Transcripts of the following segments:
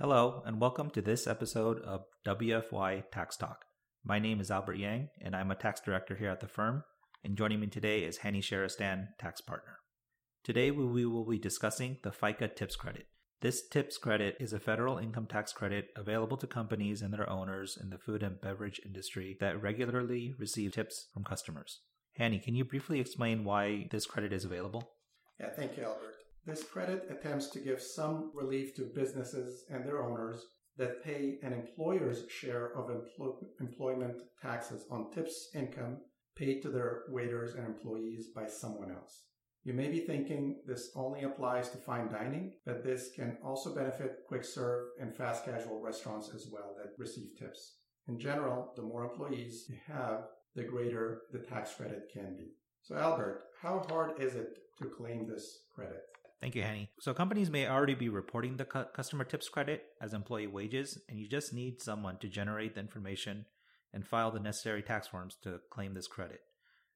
Hello, and welcome to this episode of WFY Tax Talk. My name is Albert Yang, and I'm a tax director here at the firm. And joining me today is Hani Sharestan, tax partner. Today, we will be discussing the FICA TIPS credit. This TIPS credit is a federal income tax credit available to companies and their owners in the food and beverage industry that regularly receive tips from customers. Hani, can you briefly explain why this credit is available? Yeah, thank you, Albert. This credit attempts to give some relief to businesses and their owners that pay an employer's share of empl- employment taxes on tips income paid to their waiters and employees by someone else. You may be thinking this only applies to fine dining, but this can also benefit quick serve and fast casual restaurants as well that receive tips. In general, the more employees you have, the greater the tax credit can be. So, Albert, how hard is it to claim this credit? Thank you, Hani. So companies may already be reporting the cu- customer tips credit as employee wages, and you just need someone to generate the information and file the necessary tax forms to claim this credit.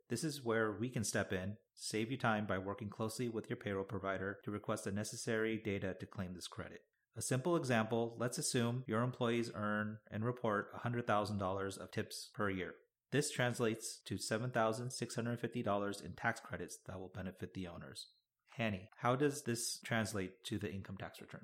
This is where we can step in, save you time by working closely with your payroll provider to request the necessary data to claim this credit. A simple example, let's assume your employees earn and report $100,000 of tips per year. This translates to $7,650 in tax credits that will benefit the owners. Hani, how does this translate to the income tax return?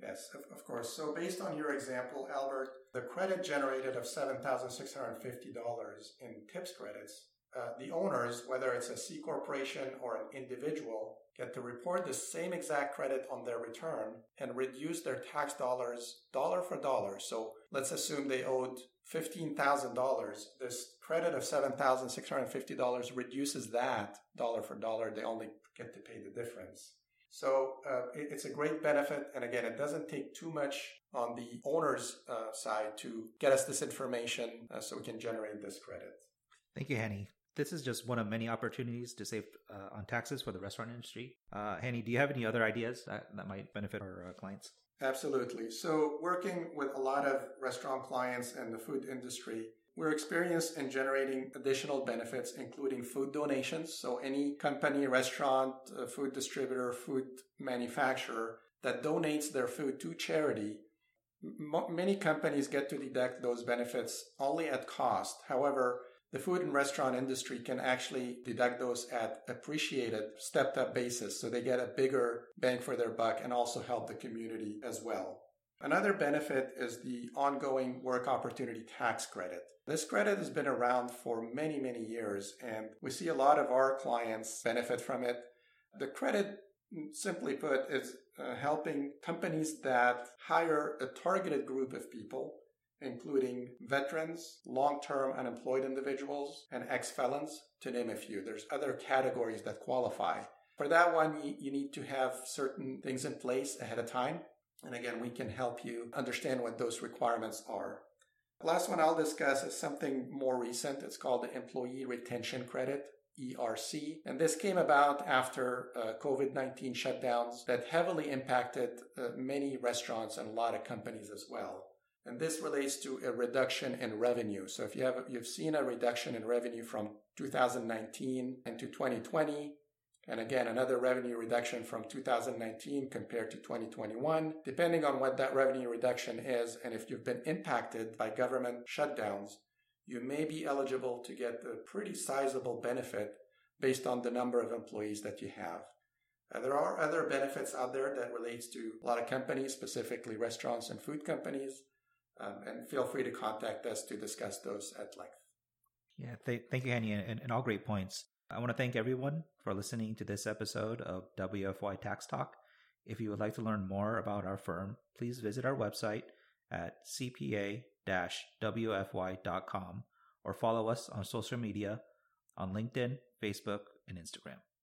Yes, of course. So, based on your example, Albert, the credit generated of $7,650 in tips credits, uh, the owners, whether it's a C corporation or an individual, get to report the same exact credit on their return and reduce their tax dollars dollar for dollar. So, let's assume they owed $15,000. This credit of $7,650 reduces that dollar for dollar. They only get to pay the difference. So uh, it, it's a great benefit. And again, it doesn't take too much on the owner's uh, side to get us this information uh, so we can generate this credit. Thank you, Hani. This is just one of many opportunities to save uh, on taxes for the restaurant industry. Uh, Hani, do you have any other ideas that, that might benefit our uh, clients? Absolutely. So, working with a lot of restaurant clients and the food industry, we're experienced in generating additional benefits, including food donations. So, any company, restaurant, uh, food distributor, food manufacturer that donates their food to charity, many companies get to deduct those benefits only at cost. However, the food and restaurant industry can actually deduct those at appreciated, stepped up basis. So they get a bigger bang for their buck and also help the community as well. Another benefit is the ongoing work opportunity tax credit. This credit has been around for many, many years, and we see a lot of our clients benefit from it. The credit, simply put, is uh, helping companies that hire a targeted group of people including veterans, long term unemployed individuals, and ex felons, to name a few. There's other categories that qualify. For that one, you need to have certain things in place ahead of time. And again, we can help you understand what those requirements are. The last one I'll discuss is something more recent. It's called the Employee Retention Credit. ERC. And this came about after uh, COVID 19 shutdowns that heavily impacted uh, many restaurants and a lot of companies as well. And this relates to a reduction in revenue. So if you have, you've seen a reduction in revenue from 2019 into 2020, and again, another revenue reduction from 2019 compared to 2021, depending on what that revenue reduction is, and if you've been impacted by government shutdowns, you may be eligible to get a pretty sizable benefit based on the number of employees that you have. Uh, there are other benefits out there that relates to a lot of companies, specifically restaurants and food companies. Um, and feel free to contact us to discuss those at length. Yeah, th- thank you, Hani, and, and all great points. I want to thank everyone for listening to this episode of WFY Tax Talk. If you would like to learn more about our firm, please visit our website at cpa-wfy.com or follow us on social media on LinkedIn, Facebook, and Instagram.